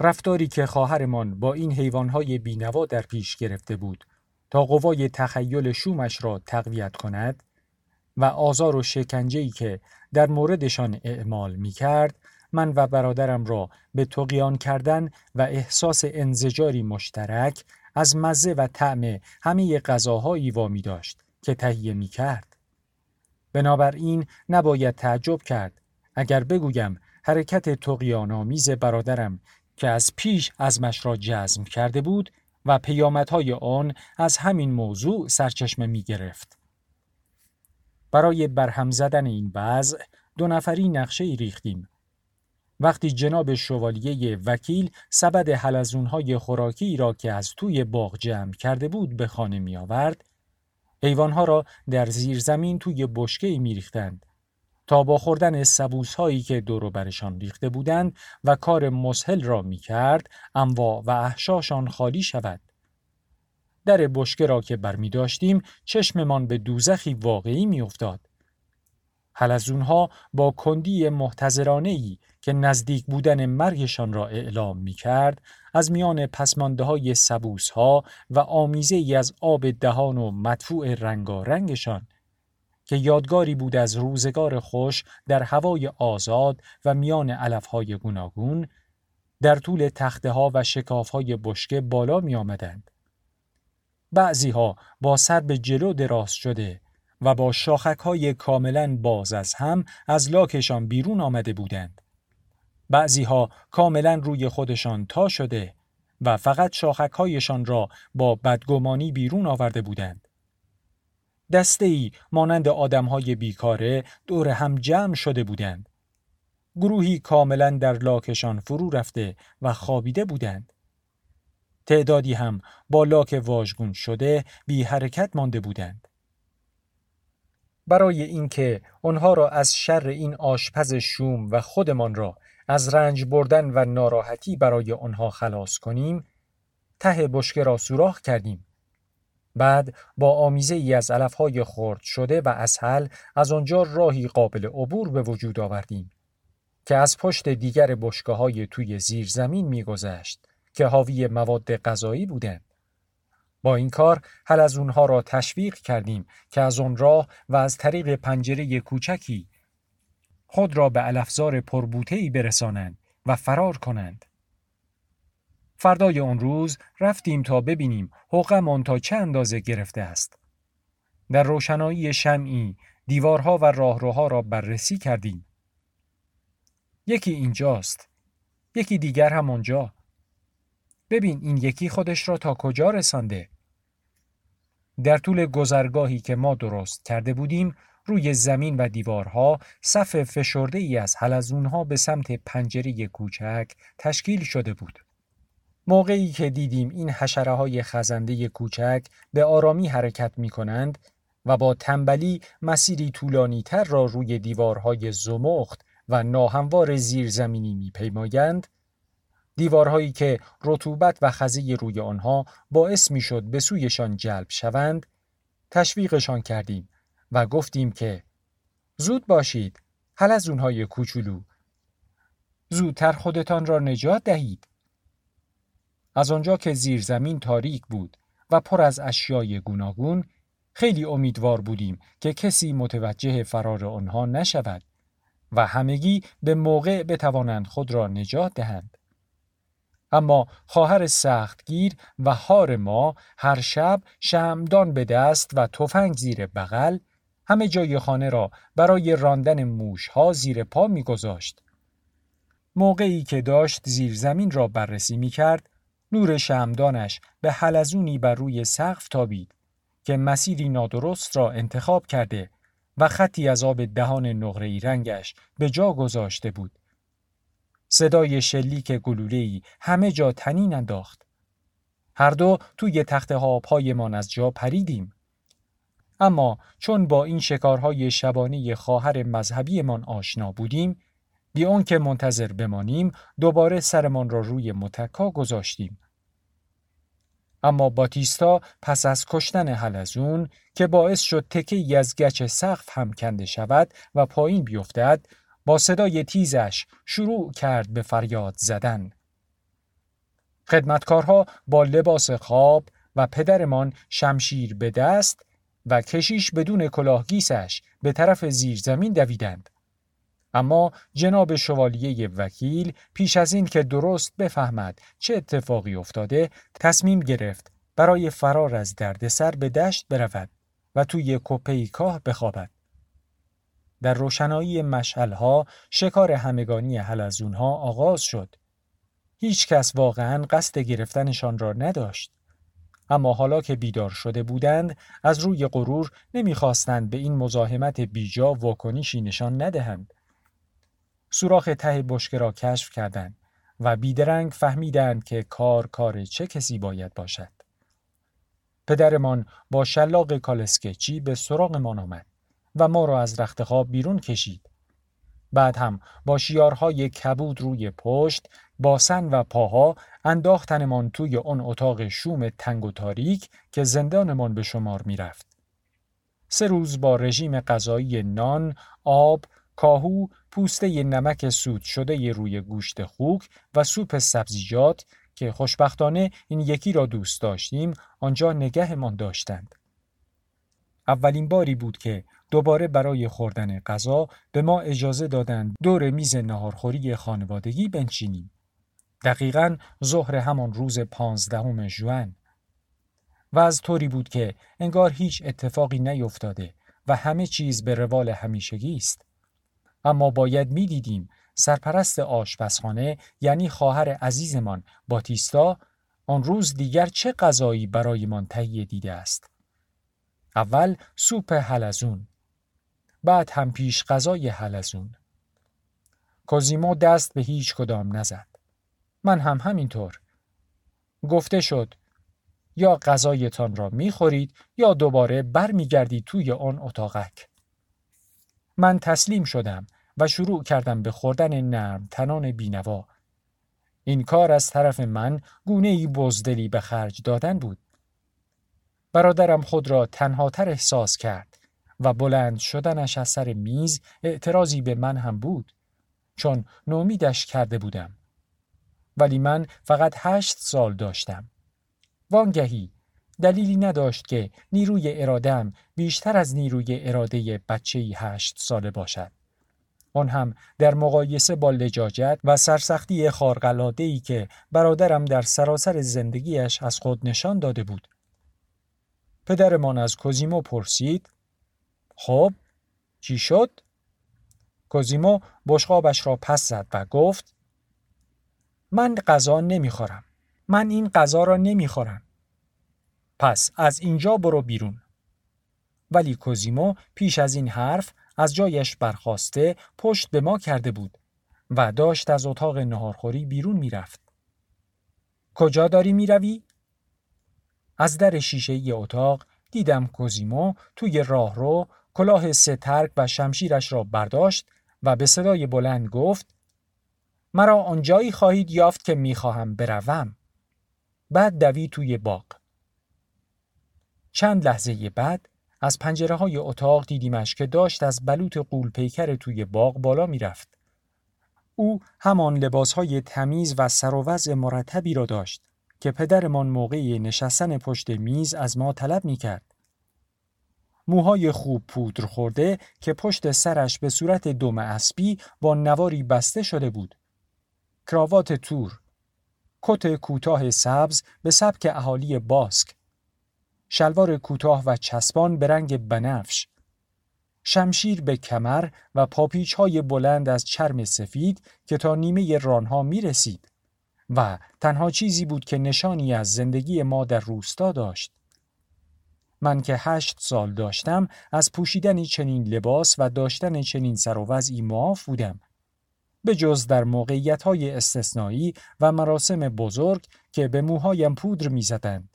رفتاری که خواهرمان با این حیوانهای بینوا در پیش گرفته بود تا قوای تخیل شومش را تقویت کند و آزار و شکنجهی که در موردشان اعمال می کرد من و برادرم را به تقیان کردن و احساس انزجاری مشترک از مزه و طعم همه غذاهایی وامی داشت که تهیه می کرد. بنابراین نباید تعجب کرد اگر بگویم حرکت آمیز برادرم که از پیش ازمش را جزم کرده بود و پیامدهای آن از همین موضوع سرچشمه می گرفت. برای برهم زدن این وضع دو نفری نقشه ای ریختیم. وقتی جناب شوالیه وکیل سبد حلزونهای خوراکی را که از توی باغ جمع کرده بود به خانه می آورد، حیوانها را در زیر زمین توی بشکه می ریختند تا با خوردن سبوس هایی که دور برشان ریخته بودند و کار مسهل را می کرد انواع و احشاشان خالی شود. در بشکه را که برمی داشتیم چشممان به دوزخی واقعی می افتاد. حلزونها با کندی محتضرانه ای که نزدیک بودن مرگشان را اعلام می کرد از میان پسمانده های سبوس ها و آمیزه ای از آب دهان و مدفوع رنگارنگشان که یادگاری بود از روزگار خوش در هوای آزاد و میان علفهای گوناگون در طول تخته ها و شکاف های بشکه بالا می آمدند. بعضی ها با سر به جلو دراز شده و با شاخک های کاملا باز از هم از لاکشان بیرون آمده بودند. بعضی ها کاملا روی خودشان تا شده و فقط شاخک هایشان را با بدگمانی بیرون آورده بودند. دسته ای مانند آدم های بیکاره دور هم جمع شده بودند. گروهی کاملا در لاکشان فرو رفته و خوابیده بودند. تعدادی هم با لاک واژگون شده بی حرکت مانده بودند. برای اینکه آنها را از شر این آشپز شوم و خودمان را از رنج بردن و ناراحتی برای آنها خلاص کنیم ته بشکه را سوراخ کردیم بعد با آمیزه ای از علفهای خرد شده و اسهل از آنجا راهی قابل عبور به وجود آوردیم که از پشت دیگر بشکه های توی زیر زمین میگذشت که حاوی مواد غذایی بودند. با این کار حل از اونها را تشویق کردیم که از آن راه و از طریق پنجره کوچکی خود را به علفزار پربوتهی برسانند و فرار کنند. فردای آن روز رفتیم تا ببینیم حقمان تا چه اندازه گرفته است. در روشنایی شمعی دیوارها و راهروها را بررسی کردیم. یکی اینجاست. یکی دیگر هم آنجا. ببین این یکی خودش را تا کجا رسانده. در طول گذرگاهی که ما درست کرده بودیم روی زمین و دیوارها صف فشرده ای از حلزونها به سمت پنجره کوچک تشکیل شده بود. موقعی که دیدیم این حشره های خزنده کوچک به آرامی حرکت می کنند و با تنبلی مسیری طولانی تر را روی دیوارهای زمخت و ناهموار زیرزمینی می پیمایند، دیوارهایی که رطوبت و خزی روی آنها باعث می شد به سویشان جلب شوند، تشویقشان کردیم و گفتیم که زود باشید حل از اونهای کوچولو زودتر خودتان را نجات دهید؟ از آنجا که زیر زمین تاریک بود و پر از اشیای گوناگون خیلی امیدوار بودیم که کسی متوجه فرار آنها نشود و همگی به موقع بتوانند خود را نجات دهند. اما خواهر سختگیر و هار ما هر شب شمدان به دست و تفنگ زیر بغل همه جای خانه را برای راندن موش ها زیر پا میگذاشت. موقعی که داشت زیر زمین را بررسی می کرد نور شمدانش به حلزونی بر روی سقف تابید که مسیری نادرست را انتخاب کرده و خطی از آب دهان نقره رنگش به جا گذاشته بود. صدای شلیک گلوله‌ای همه جا تنین انداخت. هر دو توی تخت پایمان از جا پریدیم. اما چون با این شکارهای شبانه خواهر مذهبیمان آشنا بودیم بی که منتظر بمانیم دوباره سرمان را روی متکا گذاشتیم. اما باتیستا پس از کشتن حلزون که باعث شد تکه از گچ سقف هم کنده شود و پایین بیفتد با صدای تیزش شروع کرد به فریاد زدن. خدمتکارها با لباس خواب و پدرمان شمشیر به دست و کشیش بدون کلاهگیسش به طرف زیرزمین دویدند. اما جناب شوالیه وکیل پیش از این که درست بفهمد چه اتفاقی افتاده تصمیم گرفت برای فرار از دردسر به دشت برود و توی کپه کاه بخوابد. در روشنایی مشعلها شکار همگانی حلزونها آغاز شد. هیچ کس واقعا قصد گرفتنشان را نداشت. اما حالا که بیدار شده بودند از روی غرور نمی‌خواستند به این مزاحمت بیجا واکنشی نشان ندهند. سوراخ ته بشکه را کشف کردند و بیدرنگ فهمیدند که کار کار چه کسی باید باشد. پدرمان با شلاق کالسکچی به سراغمان آمد و ما را از رخت خواب بیرون کشید. بعد هم با شیارهای کبود روی پشت باسن و پاها انداختنمان توی آن اتاق شوم تنگ و تاریک که زندانمان به شمار می‌رفت. سه روز با رژیم غذایی نان، آب، کاهو، پوسته نمک سود شده روی گوشت خوک و سوپ سبزیجات که خوشبختانه این یکی را دوست داشتیم آنجا نگهمان داشتند. اولین باری بود که دوباره برای خوردن غذا به ما اجازه دادند دور میز نهارخوری خانوادگی بنشینیم. دقیقا ظهر همان روز پانزدهم ژوئن و از طوری بود که انگار هیچ اتفاقی نیفتاده و همه چیز به روال همیشگی است. اما باید می‌دیدیم سرپرست آشپزخانه یعنی خواهر عزیزمان باتیستا آن روز دیگر چه غذایی برایمان تهیه دیده است. اول سوپ حلزون. بعد هم پیش غذای حلزون. کوزیمو دست به هیچ کدام نزد. من هم همینطور. گفته شد یا غذایتان را می‌خورید یا دوباره برمیگردید توی آن اتاقک. من تسلیم شدم و شروع کردم به خوردن نرم تنان بینوا. این کار از طرف من گونه ای بزدلی به خرج دادن بود. برادرم خود را تنهاتر احساس کرد و بلند شدنش از سر میز اعتراضی به من هم بود چون نومیدش کرده بودم. ولی من فقط هشت سال داشتم. وانگهی دلیلی نداشت که نیروی ارادم بیشتر از نیروی اراده بچه هشت ساله باشد آن هم در مقایسه با لجاجت و سرسختی خارقلادهی که برادرم در سراسر زندگیش از خود نشان داده بود. پدرمان از کوزیمو پرسید خب چی شد؟ کوزیمو بشقابش را پس زد و گفت من غذا نمی‌خورم. من این غذا را نمی‌خورم. پس از اینجا برو بیرون. ولی کوزیمو پیش از این حرف از جایش برخواسته پشت به ما کرده بود و داشت از اتاق نهارخوری بیرون می‌رفت. کجا داری می‌روی؟ از در شیشه ای اتاق دیدم کوزیمو توی راهرو کلاه سترک و شمشیرش را برداشت و به صدای بلند گفت مرا آنجایی خواهید یافت که می‌خواهم بروم. بعد دوی توی باغ. چند لحظه بعد از پنجره های اتاق دیدیمش که داشت از بلوط قول پیکر توی باغ بالا می‌رفت. او همان لباس های تمیز و سر و مرتبی را داشت که پدرمان موقع نشستن پشت میز از ما طلب می کرد. موهای خوب پودر خورده که پشت سرش به صورت دم اسبی با نواری بسته شده بود. کراوات تور، کت کوتاه سبز به سبک اهالی باسک، شلوار کوتاه و چسبان به رنگ بنفش، شمشیر به کمر و پاپیچ های بلند از چرم سفید که تا نیمه رانها می رسید و تنها چیزی بود که نشانی از زندگی ما در روستا داشت. من که هشت سال داشتم از پوشیدن چنین لباس و داشتن چنین سر و وضعی معاف بودم. به جز در موقعیت های استثنایی و مراسم بزرگ که به موهایم پودر می زدند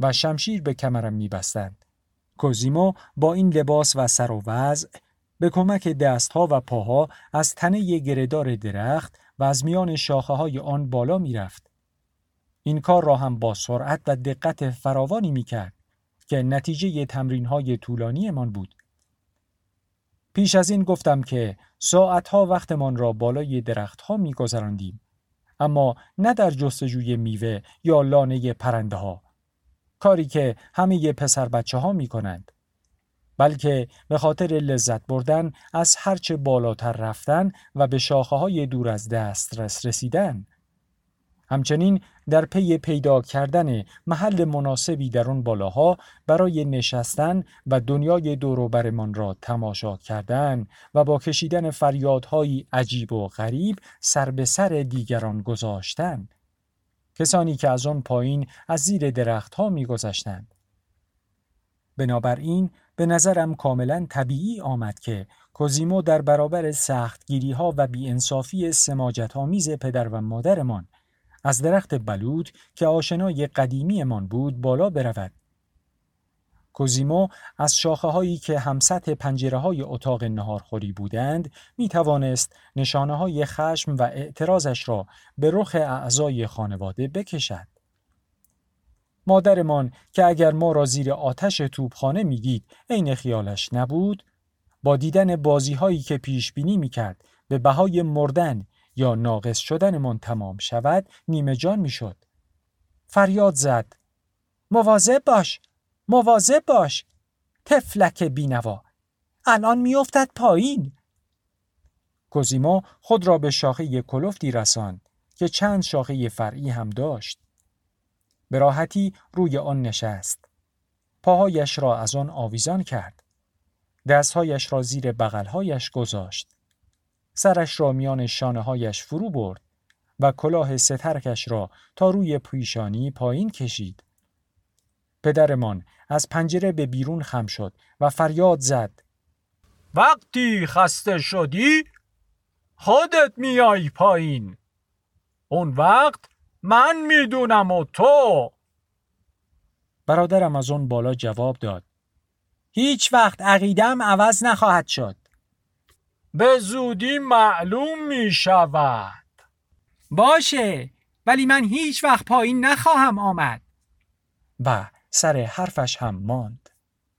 و شمشیر به کمرم می بستند. کوزیمو با این لباس و سر و وضع به کمک دستها و پاها از تنه گردار درخت و از میان شاخه های آن بالا می رفت. این کار را هم با سرعت و دقت فراوانی می کرد که نتیجه تمرین های طولانی من بود. پیش از این گفتم که ساعتها وقتمان را بالای درختها می گذراندیم. اما نه در جستجوی میوه یا لانه پرنده ها. کاری که همه پسر بچه ها می کنند. بلکه به خاطر لذت بردن از هرچه بالاتر رفتن و به شاخه های دور از دسترس رسیدن. همچنین در پی پیدا کردن محل مناسبی در آن بالاها برای نشستن و دنیای دوروبرمان را تماشا کردن و با کشیدن فریادهایی عجیب و غریب سر به سر دیگران گذاشتن کسانی که از آن پایین از زیر درختها میگذشتند بنابراین به نظرم کاملا طبیعی آمد که کوزیمو در برابر سختگیری ها و بیانصافی سماجت آمیز پدر و مادرمان از درخت بلود که آشنای قدیمیمان بود بالا برود. کوزیمو از شاخه هایی که همسط پنجره های اتاق نهارخوری بودند می توانست نشانه های خشم و اعتراضش را به رخ اعضای خانواده بکشد. مادرمان که اگر ما را زیر آتش توپخانه می‌دید عین خیالش نبود با دیدن بازی هایی که پیش بینی می کرد به بهای مردن یا ناقص شدنمان تمام شود نیمه جان می‌شد. فریاد زد مواظب باش مواظب باش. تفلک بینوا. الان میافتد پایین. کوزیمو خود را به شاخه کلفتی رساند که چند شاخه فرعی هم داشت. به راحتی روی آن نشست. پاهایش را از آن آویزان کرد. دستهایش را زیر بغلهایش گذاشت. سرش را میان شانه هایش فرو برد و کلاه سترکش را تا روی پیشانی پایین کشید. پدرمان از پنجره به بیرون خم شد و فریاد زد. وقتی خسته شدی خودت میای پایین. اون وقت من می‌دونم و تو. برادرم از اون بالا جواب داد. هیچ وقت عقیدم عوض نخواهد شد. به زودی معلوم می شود باشه ولی من هیچ وقت پایین نخواهم آمد و سر حرفش هم ماند.